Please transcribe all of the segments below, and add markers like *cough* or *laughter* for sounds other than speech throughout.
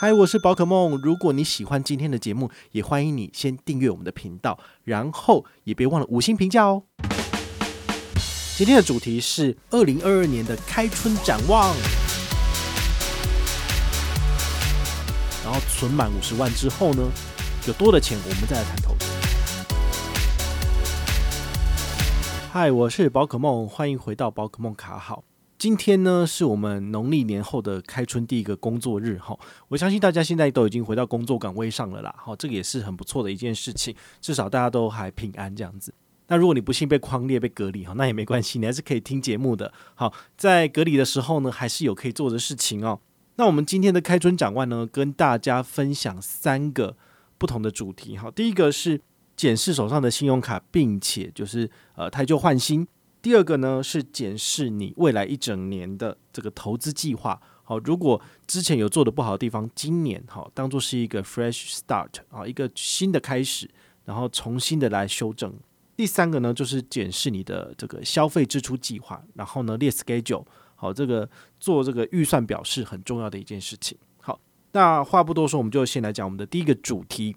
嗨，我是宝可梦。如果你喜欢今天的节目，也欢迎你先订阅我们的频道，然后也别忘了五星评价哦。今天的主题是二零二二年的开春展望。然后存满五十万之后呢，有多的钱，我们再来谈投资。嗨，我是宝可梦，欢迎回到宝可梦卡好。今天呢，是我们农历年后的开春第一个工作日哈，我相信大家现在都已经回到工作岗位上了啦，哈，这个也是很不错的一件事情，至少大家都还平安这样子。那如果你不幸被框列被隔离哈，那也没关系，你还是可以听节目的。好，在隔离的时候呢，还是有可以做的事情哦。那我们今天的开春展望呢，跟大家分享三个不同的主题哈。第一个是检视手上的信用卡，并且就是呃汰旧换新。第二个呢，是检视你未来一整年的这个投资计划。好，如果之前有做的不好的地方，今年好当做是一个 fresh start 啊，一个新的开始，然后重新的来修正。第三个呢，就是检视你的这个消费支出计划，然后呢列 schedule。好，这个做这个预算表是很重要的一件事情。好，那话不多说，我们就先来讲我们的第一个主题。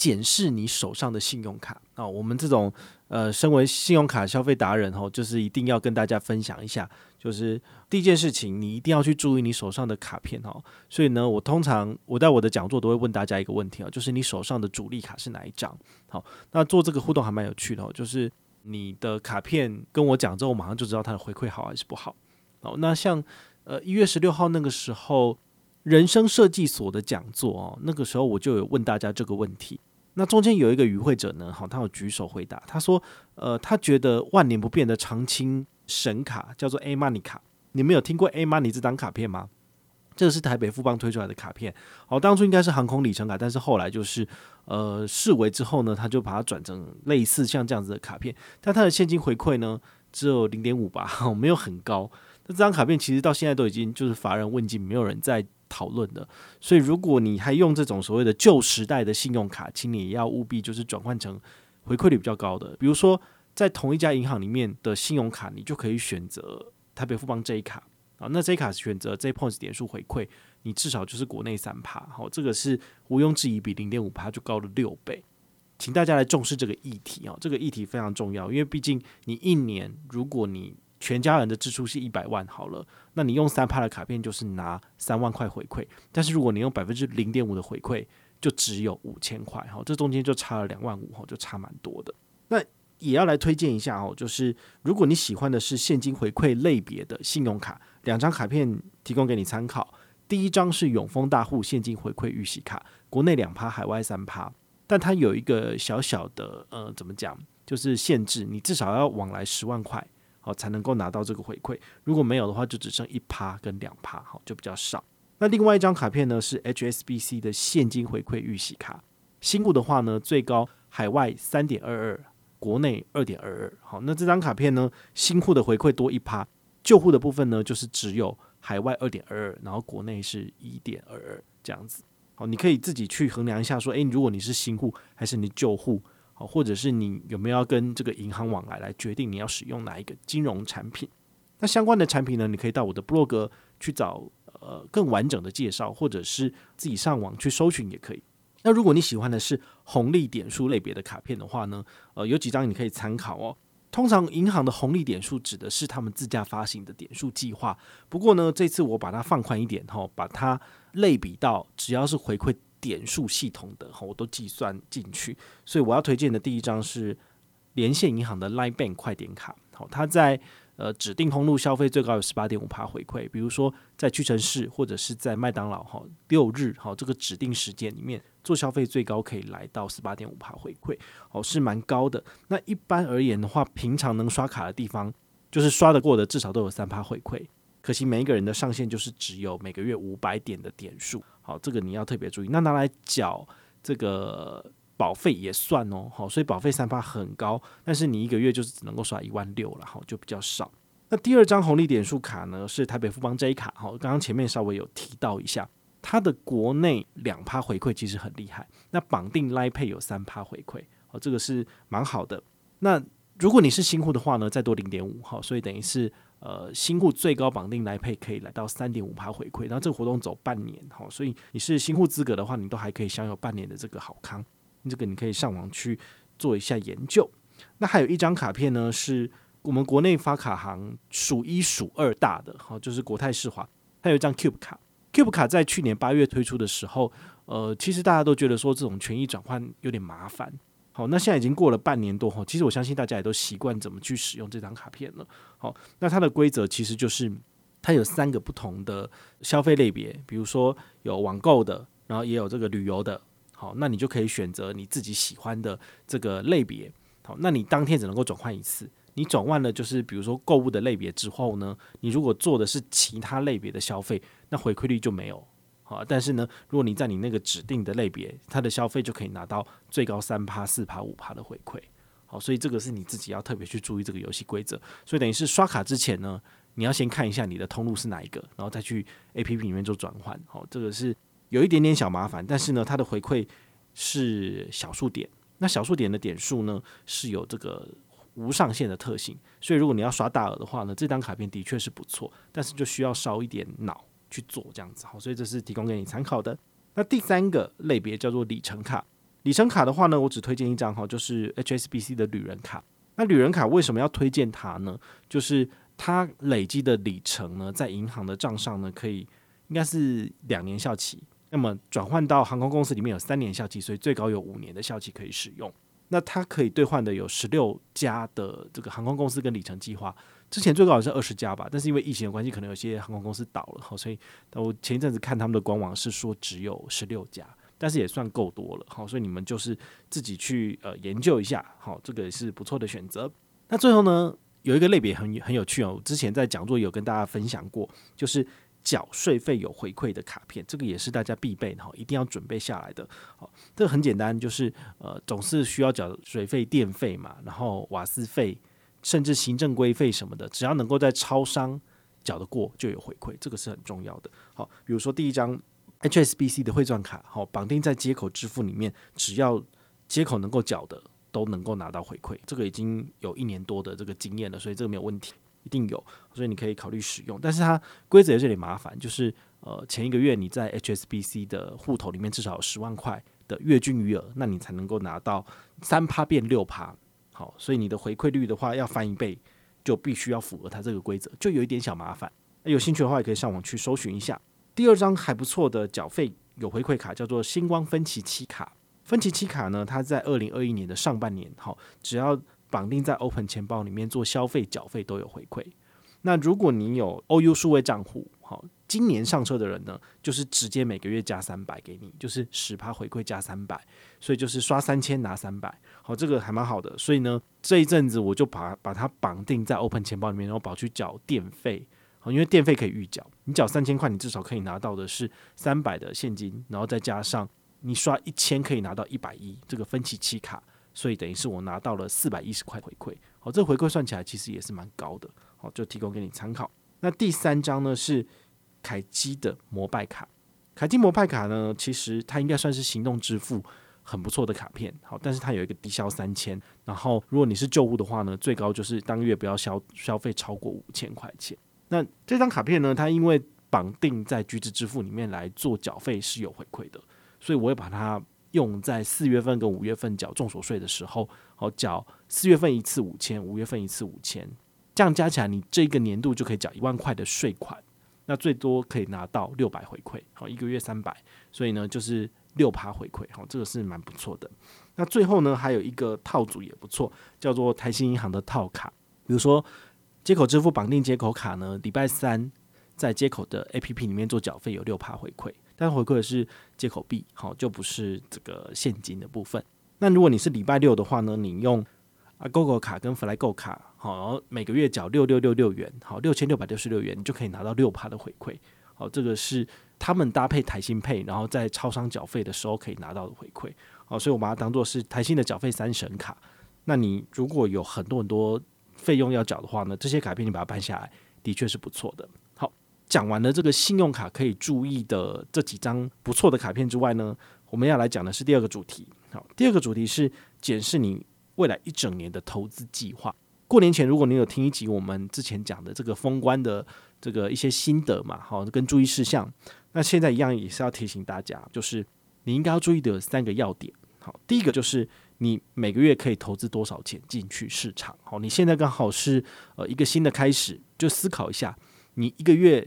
检视你手上的信用卡啊，我们这种呃，身为信用卡消费达人吼，就是一定要跟大家分享一下，就是第一件事情，你一定要去注意你手上的卡片哦。所以呢，我通常我在我的讲座都会问大家一个问题啊，就是你手上的主力卡是哪一张？好，那做这个互动还蛮有趣的哦，就是你的卡片跟我讲之后，我马上就知道它的回馈好还是不好。好，那像呃一月十六号那个时候人生设计所的讲座哦，那个时候我就有问大家这个问题。那中间有一个与会者呢，好，他有举手回答，他说，呃，他觉得万年不变的长青神卡叫做 A Money 卡，你们有听过 A Money 这张卡片吗？这个是台北富邦推出来的卡片，好，当初应该是航空里程卡，但是后来就是呃视为之后呢，他就把它转成类似像这样子的卡片，但它的现金回馈呢只有零点五吧，没有很高。那这张卡片其实到现在都已经就是乏人问津，没有人在。讨论的，所以如果你还用这种所谓的旧时代的信用卡，请你也要务必就是转换成回馈率比较高的，比如说在同一家银行里面的信用卡，你就可以选择台北富邦 J 卡。啊，那 J 卡选择 J Points 点数回馈，你至少就是国内三趴，好，这个是毋庸置疑比零点五趴就高了六倍，请大家来重视这个议题啊，这个议题非常重要，因为毕竟你一年如果你全家人的支出是一百万好了，那你用三趴的卡片就是拿三万块回馈，但是如果你用百分之零点五的回馈，就只有五千块，哈，这中间就差了两万五，哈，就差蛮多的。那也要来推荐一下哦，就是如果你喜欢的是现金回馈类别的信用卡，两张卡片提供给你参考。第一张是永丰大户现金回馈预习卡，国内两趴，海外三趴，但它有一个小小的呃，怎么讲，就是限制，你至少要往来十万块。好，才能够拿到这个回馈。如果没有的话，就只剩一趴跟两趴，好，就比较少。那另外一张卡片呢，是 HSBC 的现金回馈预习卡。新户的话呢，最高海外三点二二，国内二点二二。好，那这张卡片呢，新户的回馈多一趴，旧户的部分呢，就是只有海外二点二二，然后国内是一点二二这样子。好，你可以自己去衡量一下，说，诶，如果你是新户还是你旧户？或者是你有没有要跟这个银行往来来决定你要使用哪一个金融产品？那相关的产品呢，你可以到我的部落格去找呃更完整的介绍，或者是自己上网去搜寻也可以。那如果你喜欢的是红利点数类别的卡片的话呢，呃，有几张你可以参考哦。通常银行的红利点数指的是他们自家发行的点数计划，不过呢，这次我把它放宽一点哈，把它类比到只要是回馈。点数系统的哈，我都计算进去，所以我要推荐的第一张是连线银行的 Line Bank 快点卡，好，它在呃指定通路消费最高有十八点五趴回馈，比如说在屈臣氏或者是在麦当劳哈，六日哈这个指定时间里面做消费最高可以来到十八点五趴回馈，哦是蛮高的。那一般而言的话，平常能刷卡的地方，就是刷得过的至少都有三趴回馈。可惜每一个人的上限就是只有每个月五百点的点数，好，这个你要特别注意。那拿来缴这个保费也算哦，好，所以保费三趴很高，但是你一个月就是只能够刷一万六了，好，就比较少。那第二张红利点数卡呢，是台北富邦 J 卡，好，刚刚前面稍微有提到一下，它的国内两趴回馈其实很厉害，那绑定 Line Pay 有三趴回馈，好，这个是蛮好的。那如果你是新户的话呢，再多零点五，好，所以等于是。呃新户最高绑定来配可以来到三点五趴回馈，然后这个活动走半年，好，所以你是新户资格的话，你都还可以享有半年的这个好康，这个你可以上网去做一下研究。那还有一张卡片呢，是我们国内发卡行数一数二大的，好，就是国泰世华，它有一张 Cube 卡，Cube 卡在去年八月推出的时候，呃，其实大家都觉得说这种权益转换有点麻烦。好，那现在已经过了半年多哈，其实我相信大家也都习惯怎么去使用这张卡片了。好，那它的规则其实就是它有三个不同的消费类别，比如说有网购的，然后也有这个旅游的。好，那你就可以选择你自己喜欢的这个类别。好，那你当天只能够转换一次。你转换了就是比如说购物的类别之后呢，你如果做的是其他类别的消费，那回馈率就没有。啊，但是呢，如果你在你那个指定的类别，它的消费就可以拿到最高三趴、四趴、五趴的回馈。好，所以这个是你自己要特别去注意这个游戏规则。所以等于是刷卡之前呢，你要先看一下你的通路是哪一个，然后再去 APP 里面做转换。好，这个是有一点点小麻烦，但是呢，它的回馈是小数点。那小数点的点数呢，是有这个无上限的特性。所以如果你要刷大额的话呢，这张卡片的确是不错，但是就需要烧一点脑。去做这样子好，所以这是提供给你参考的。那第三个类别叫做里程卡，里程卡的话呢，我只推荐一张哈，就是 HSBC 的旅人卡。那旅人卡为什么要推荐它呢？就是它累积的里程呢，在银行的账上呢，可以应该是两年效期，那么转换到航空公司里面有三年效期，所以最高有五年的效期可以使用。那它可以兑换的有十六家的这个航空公司跟里程计划。之前最高好像是二十家吧，但是因为疫情的关系，可能有些航空公司倒了，好所以我前一阵子看他们的官网是说只有十六家，但是也算够多了，好，所以你们就是自己去呃研究一下，好，这个也是不错的选择。那最后呢，有一个类别很很有趣哦，之前在讲座有跟大家分享过，就是缴税费有回馈的卡片，这个也是大家必备的哈，一定要准备下来的。好，这个很简单，就是呃总是需要缴水费、电费嘛，然后瓦斯费。甚至行政规费什么的，只要能够在超商缴得过，就有回馈，这个是很重要的。好，比如说第一张 HSBC 的汇钻卡，好，绑定在接口支付里面，只要接口能够缴的，都能够拿到回馈。这个已经有一年多的这个经验了，所以这个没有问题，一定有，所以你可以考虑使用。但是它规则有点麻烦，就是呃前一个月你在 HSBC 的户头里面至少有十万块的月均余额，那你才能够拿到三趴变六趴。好，所以你的回馈率的话要翻一倍，就必须要符合它这个规则，就有一点小麻烦。有兴趣的话，也可以上网去搜寻一下。第二张还不错的缴费有回馈卡叫做星光分期七卡。分期七卡呢，它在二零二一年的上半年，好，只要绑定在 Open 钱包里面做消费缴费都有回馈。那如果你有 OU 数位账户，好，今年上车的人呢，就是直接每个月加三百给你，就是十趴回馈加三百，所以就是刷三千拿三百，好，这个还蛮好的。所以呢，这一阵子我就把把它绑定在 Open 钱包里面，然后跑去缴电费，好，因为电费可以预缴，你缴三千块，你至少可以拿到的是三百的现金，然后再加上你刷一千可以拿到一百一，这个分期期卡，所以等于是我拿到了四百一十块回馈，好，这回馈算起来其实也是蛮高的。好，就提供给你参考。那第三张呢是凯基的摩拜卡。凯基摩拜卡呢，其实它应该算是行动支付很不错的卡片。好，但是它有一个低消三千。然后如果你是旧户的话呢，最高就是当月不要消消费超过五千块钱。那这张卡片呢，它因为绑定在橘子支付里面来做缴费是有回馈的，所以我会把它用在四月份跟五月份缴综所税的时候，好，缴四月份一次五千，五月份一次五千。这样加起来，你这个年度就可以缴一万块的税款，那最多可以拿到六百回馈，好，一个月三百，所以呢就是六趴回馈，好，这个是蛮不错的。那最后呢还有一个套组也不错，叫做台新银行的套卡，比如说接口支付绑定接口卡呢，礼拜三在接口的 APP 里面做缴费有六趴回馈，但回馈的是接口币，好，就不是这个现金的部分。那如果你是礼拜六的话呢，你用啊，GoGo 卡跟 FlyGo 卡，好，然后每个月缴六六六六元，好，六千六百六十六元，你就可以拿到六趴的回馈，好，这个是他们搭配台新配然后在超商缴费的时候可以拿到的回馈，好，所以我把它当做是台新的缴费三神卡。那你如果有很多很多费用要缴的话呢，这些卡片你把它办下来，的确是不错的。好，讲完了这个信用卡可以注意的这几张不错的卡片之外呢，我们要来讲的是第二个主题。好，第二个主题是检视你未来一整年的投资计划，过年前，如果你有听一集我们之前讲的这个封关的这个一些心得嘛，好，跟注意事项，那现在一样也是要提醒大家，就是你应该要注意的三个要点。好，第一个就是你每个月可以投资多少钱进去市场。好，你现在刚好是呃一个新的开始，就思考一下，你一个月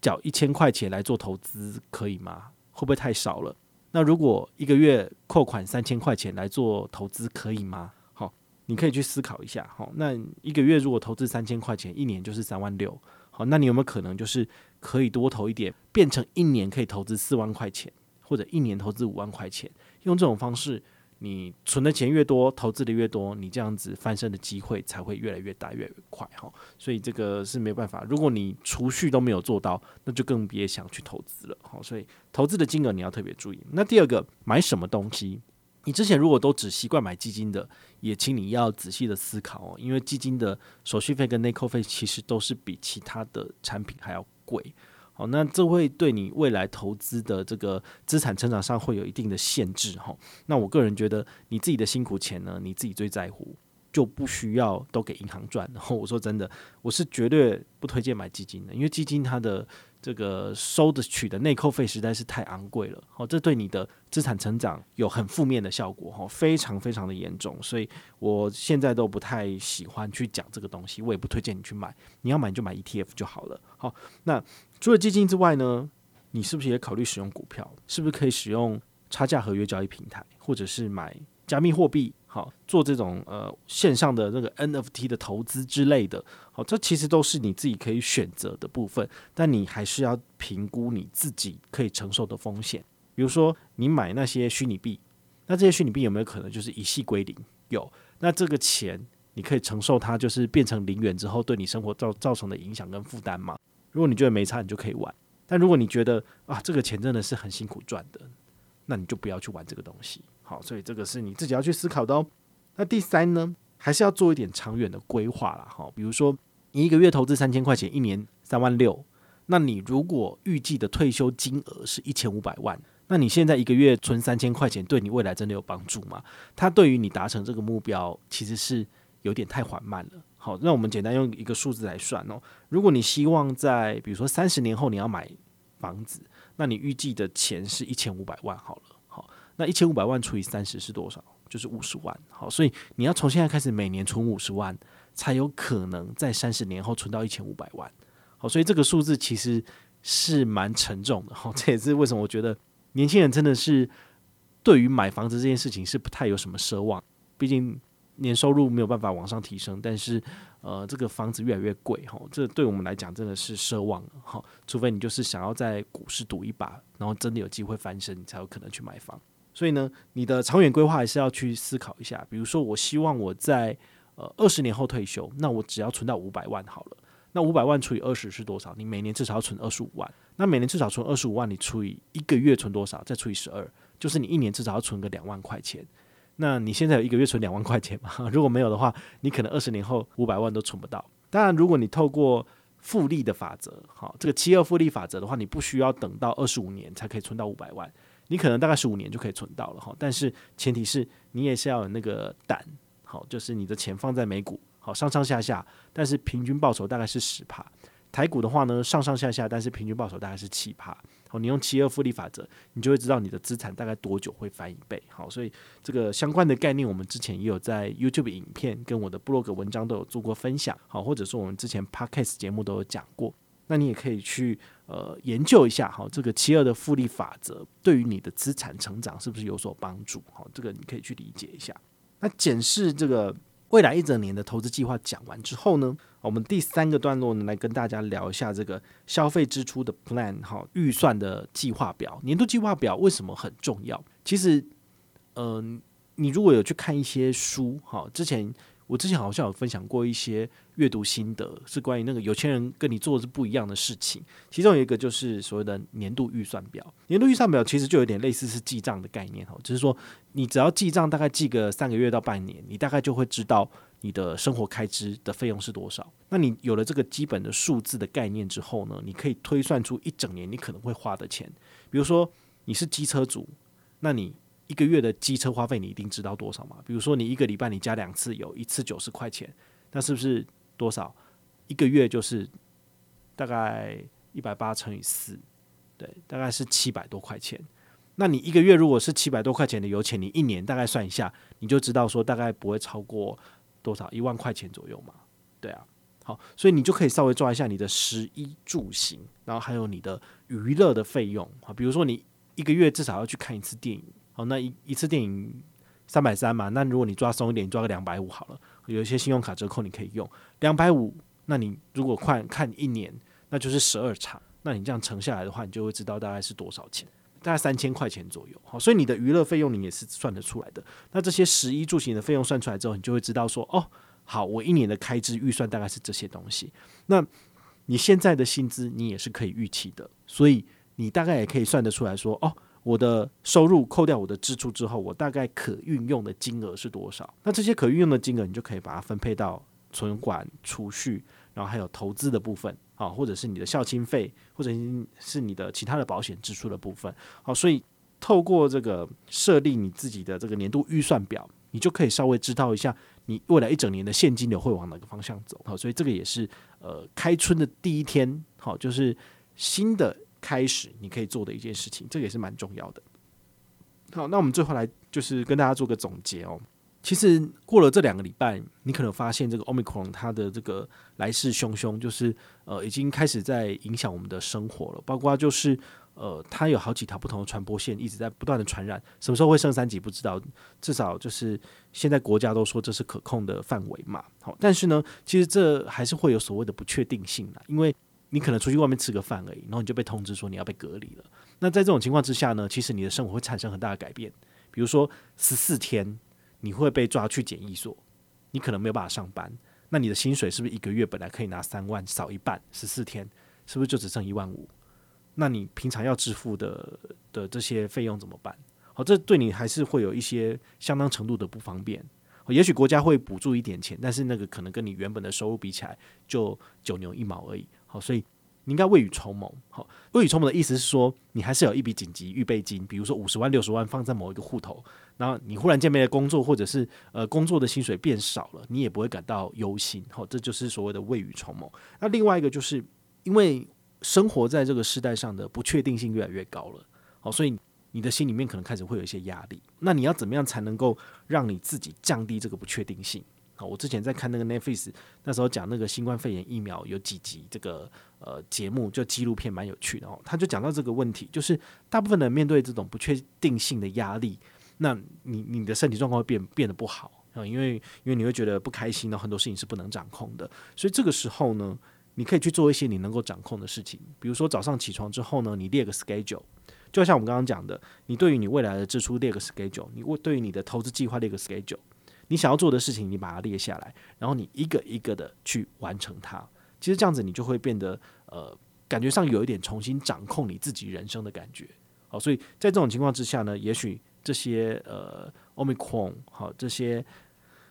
缴一千块钱来做投资可以吗？会不会太少了？那如果一个月扣款三千块钱来做投资可以吗？好，你可以去思考一下。好，那一个月如果投资三千块钱，一年就是三万六。好，那你有没有可能就是可以多投一点，变成一年可以投资四万块钱，或者一年投资五万块钱？用这种方式，你存的钱越多，投资的越多，你这样子翻身的机会才会越来越大，越来越快哈。所以这个是没办法。如果你储蓄都没有做到，那就更别想去投资了。好，所以投资的金额你要特别注意。那第二个，买什么东西？你之前如果都只习惯买基金的，也请你要仔细的思考哦，因为基金的手续费跟内扣费其实都是比其他的产品还要贵。好，那这会对你未来投资的这个资产成长上会有一定的限制哈。那我个人觉得，你自己的辛苦钱呢，你自己最在乎，就不需要都给银行赚。然 *laughs* 后我说真的，我是绝对不推荐买基金的，因为基金它的。这个收的取的内扣费实在是太昂贵了，好，这对你的资产成长有很负面的效果，哈，非常非常的严重，所以我现在都不太喜欢去讲这个东西，我也不推荐你去买，你要买你就买 ETF 就好了，好，那除了基金之外呢，你是不是也考虑使用股票？是不是可以使用差价合约交易平台，或者是买加密货币？好，做这种呃线上的那个 NFT 的投资之类的，好，这其实都是你自己可以选择的部分，但你还是要评估你自己可以承受的风险。比如说，你买那些虚拟币，那这些虚拟币有没有可能就是一系归零？有，那这个钱你可以承受它就是变成零元之后对你生活造造成的影响跟负担吗？如果你觉得没差，你就可以玩；但如果你觉得啊，这个钱真的是很辛苦赚的，那你就不要去玩这个东西。好，所以这个是你自己要去思考的哦。那第三呢，还是要做一点长远的规划啦。哈，比如说你一个月投资三千块钱，一年三万六，那你如果预计的退休金额是一千五百万，那你现在一个月存三千块钱，对你未来真的有帮助吗？它对于你达成这个目标，其实是有点太缓慢了。好，那我们简单用一个数字来算哦。如果你希望在比如说三十年后你要买房子，那你预计的钱是一千五百万，好了。那一千五百万除以三十是多少？就是五十万。好，所以你要从现在开始每年存五十万，才有可能在三十年后存到一千五百万。好，所以这个数字其实是蛮沉重的。好，这也是为什么我觉得年轻人真的是对于买房子这件事情是不太有什么奢望。毕竟年收入没有办法往上提升，但是呃，这个房子越来越贵。哈，这对我们来讲真的是奢望。好，除非你就是想要在股市赌一把，然后真的有机会翻身，你才有可能去买房。所以呢，你的长远规划还是要去思考一下。比如说，我希望我在呃二十年后退休，那我只要存到五百万好了。那五百万除以二十是多少？你每年至少要存二十五万。那每年至少存二十五万，你除以一个月存多少？再除以十二，就是你一年至少要存个两万块钱。那你现在有一个月存两万块钱吗？*laughs* 如果没有的话，你可能二十年后五百万都存不到。当然，如果你透过复利的法则，好，这个七二复利法则的话，你不需要等到二十五年才可以存到五百万。你可能大概十五年就可以存到了哈，但是前提是你也是要有那个胆，好，就是你的钱放在美股，好，上上下下，但是平均报酬大概是十趴。台股的话呢，上上下下，但是平均报酬大概是七趴。好，你用七二复利法则，你就会知道你的资产大概多久会翻一倍。好，所以这个相关的概念，我们之前也有在 YouTube 影片跟我的部落格文章都有做过分享，好，或者说我们之前 Podcast 节目都有讲过。那你也可以去呃研究一下哈，这个七二的复利法则对于你的资产成长是不是有所帮助？好，这个你可以去理解一下。那检视这个未来一整年的投资计划讲完之后呢，我们第三个段落呢，来跟大家聊一下这个消费支出的 plan 哈，预算的计划表、年度计划表为什么很重要？其实，嗯、你如果有去看一些书哈，之前。我之前好像有分享过一些阅读心得，是关于那个有钱人跟你做的是不一样的事情。其中有一个就是所谓的年度预算表。年度预算表其实就有点类似是记账的概念哈，就是说你只要记账，大概记个三个月到半年，你大概就会知道你的生活开支的费用是多少。那你有了这个基本的数字的概念之后呢，你可以推算出一整年你可能会花的钱。比如说你是机车族，那你。一个月的机车花费你一定知道多少吗？比如说你一个礼拜你加两次油，一次九十块钱，那是不是多少？一个月就是大概一百八乘以四，对，大概是七百多块钱。那你一个月如果是七百多块钱的油钱，你一年大概算一下，你就知道说大概不会超过多少一万块钱左右嘛？对啊，好，所以你就可以稍微抓一下你的食衣住行，然后还有你的娱乐的费用啊，比如说你一个月至少要去看一次电影，好，那一一次电影三百三嘛，那如果你抓松一点，你抓个两百五好了，有一些信用卡折扣你可以用两百五，那你如果看看一年，那就是十二场，那你这样乘下来的话，你就会知道大概是多少钱。大概三千块钱左右，好，所以你的娱乐费用你也是算得出来的。那这些食衣住行的费用算出来之后，你就会知道说，哦，好，我一年的开支预算大概是这些东西。那你现在的薪资你也是可以预期的，所以你大概也可以算得出来说，哦，我的收入扣掉我的支出之后，我大概可运用的金额是多少？那这些可运用的金额，你就可以把它分配到存款、储蓄，然后还有投资的部分。啊，或者是你的孝亲费，或者是你的其他的保险支出的部分。好，所以透过这个设立你自己的这个年度预算表，你就可以稍微知道一下你未来一整年的现金流会往哪个方向走。好，所以这个也是呃开春的第一天，好，就是新的开始，你可以做的一件事情，这也是蛮重要的。好，那我们最后来就是跟大家做个总结哦。其实过了这两个礼拜，你可能发现这个 Omicron 它的这个来势汹汹，就是呃已经开始在影响我们的生活了。包括就是呃它有好几条不同的传播线一直在不断的传染，什么时候会升三级不知道，至少就是现在国家都说这是可控的范围嘛。好，但是呢，其实这还是会有所谓的不确定性啦，因为你可能出去外面吃个饭而已，然后你就被通知说你要被隔离了。那在这种情况之下呢，其实你的生活会产生很大的改变，比如说十四天。你会被抓去检疫所，你可能没有办法上班，那你的薪水是不是一个月本来可以拿三万，少一半，十四天是不是就只剩一万五？那你平常要支付的的这些费用怎么办？好，这对你还是会有一些相当程度的不方便。也许国家会补助一点钱，但是那个可能跟你原本的收入比起来，就九牛一毛而已。好，所以。你应该未雨绸缪，好，未雨绸缪的意思是说，你还是有一笔紧急预备金，比如说五十万、六十万放在某一个户头，然后你忽然间没了工作，或者是呃工作的薪水变少了，你也不会感到忧心，好，这就是所谓的未雨绸缪。那另外一个就是因为生活在这个时代上的不确定性越来越高了，好，所以你的心里面可能开始会有一些压力。那你要怎么样才能够让你自己降低这个不确定性？啊，我之前在看那个 Netflix，那时候讲那个新冠肺炎疫苗有几集这个呃节目，就纪录片蛮有趣的哦。他就讲到这个问题，就是大部分人面对这种不确定性的压力，那你你的身体状况会变变得不好啊，因为因为你会觉得不开心，然后很多事情是不能掌控的。所以这个时候呢，你可以去做一些你能够掌控的事情，比如说早上起床之后呢，你列个 schedule，就像我们刚刚讲的，你对于你未来的支出列个 schedule，你为对于你的投资计划列个 schedule。你想要做的事情，你把它列下来，然后你一个一个的去完成它。其实这样子，你就会变得呃，感觉上有一点重新掌控你自己人生的感觉。好，所以在这种情况之下呢，也许这些呃，Omicron 好，这些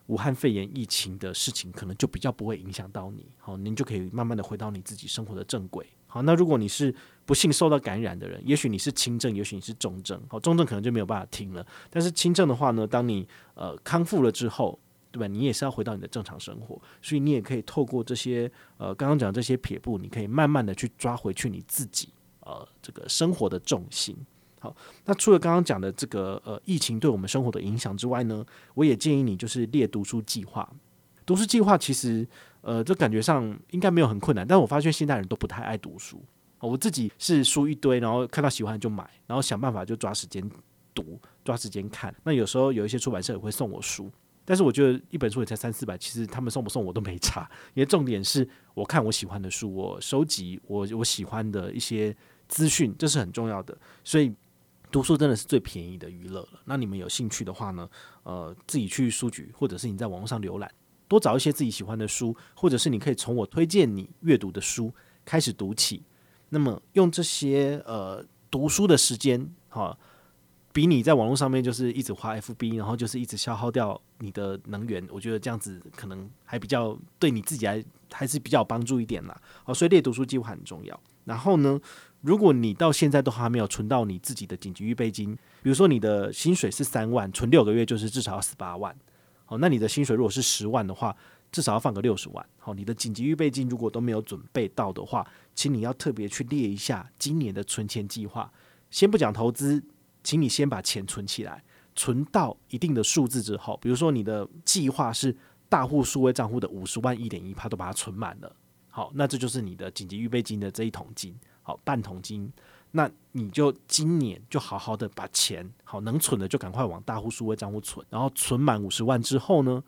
武汉肺炎疫情的事情，可能就比较不会影响到你。好，您就可以慢慢的回到你自己生活的正轨。好，那如果你是不幸受到感染的人，也许你是轻症，也许你是重症，好，重症可能就没有办法听了。但是轻症的话呢，当你呃康复了之后，对吧？你也是要回到你的正常生活，所以你也可以透过这些呃刚刚讲的这些撇步，你可以慢慢的去抓回去你自己呃这个生活的重心。好，那除了刚刚讲的这个呃疫情对我们生活的影响之外呢，我也建议你就是列读书计划。读书计划其实。呃，这感觉上应该没有很困难，但我发现现代人都不太爱读书。我自己是书一堆，然后看到喜欢就买，然后想办法就抓时间读，抓时间看。那有时候有一些出版社也会送我书，但是我觉得一本书也才三四百，其实他们送不送我都没差。因为重点是我看我喜欢的书，我收集我我喜欢的一些资讯，这是很重要的。所以读书真的是最便宜的娱乐了。那你们有兴趣的话呢，呃，自己去书局，或者是你在网络上浏览。多找一些自己喜欢的书，或者是你可以从我推荐你阅读的书开始读起。那么用这些呃读书的时间，哈，比你在网络上面就是一直花 FB，然后就是一直消耗掉你的能源，我觉得这样子可能还比较对你自己来还是比较有帮助一点啦。好，所以列读书计划很重要。然后呢，如果你到现在都还没有存到你自己的紧急预备金，比如说你的薪水是三万，存六个月就是至少要十八万。哦，那你的薪水如果是十万的话，至少要放个六十万。好，你的紧急预备金如果都没有准备到的话，请你要特别去列一下今年的存钱计划。先不讲投资，请你先把钱存起来，存到一定的数字之后，比如说你的计划是大户数位账户的五十万一点一趴都把它存满了。好，那这就是你的紧急预备金的这一桶金，好，半桶金。那你就今年就好好的把钱好能存的就赶快往大户数位账户存，然后存满五十万之后呢，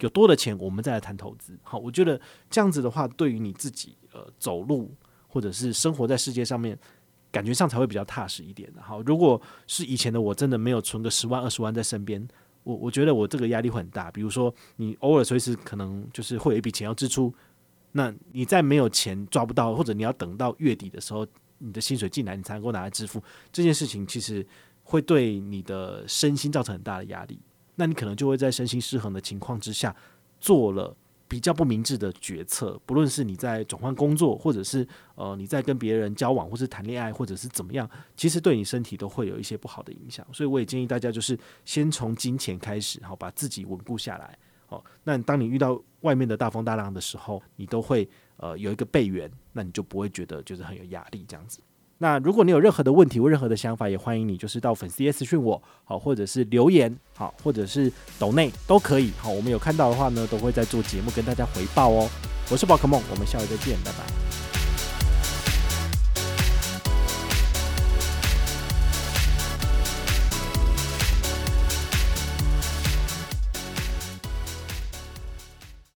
有多的钱我们再来谈投资。好，我觉得这样子的话，对于你自己呃走路或者是生活在世界上面，感觉上才会比较踏实一点的。好，如果是以前的我真的没有存个十万二十万在身边，我我觉得我这个压力会很大。比如说你偶尔随时可能就是会有一笔钱要支出，那你在没有钱抓不到，或者你要等到月底的时候。你的薪水进来，你才能够拿来支付这件事情，其实会对你的身心造成很大的压力。那你可能就会在身心失衡的情况之下，做了比较不明智的决策。不论是你在转换工作，或者是呃你在跟别人交往，或是谈恋爱，或者是怎么样，其实对你身体都会有一些不好的影响。所以我也建议大家，就是先从金钱开始，好把自己稳固下来。好，那当你遇到外面的大风大浪的时候，你都会。呃，有一个备援，那你就不会觉得就是很有压力这样子。那如果你有任何的问题或任何的想法，也欢迎你就是到粉丝页私讯我，好，或者是留言，好，或者是抖内都可以。好，我们有看到的话呢，都会在做节目跟大家回报哦。我是宝可梦，我们下回再见，拜拜。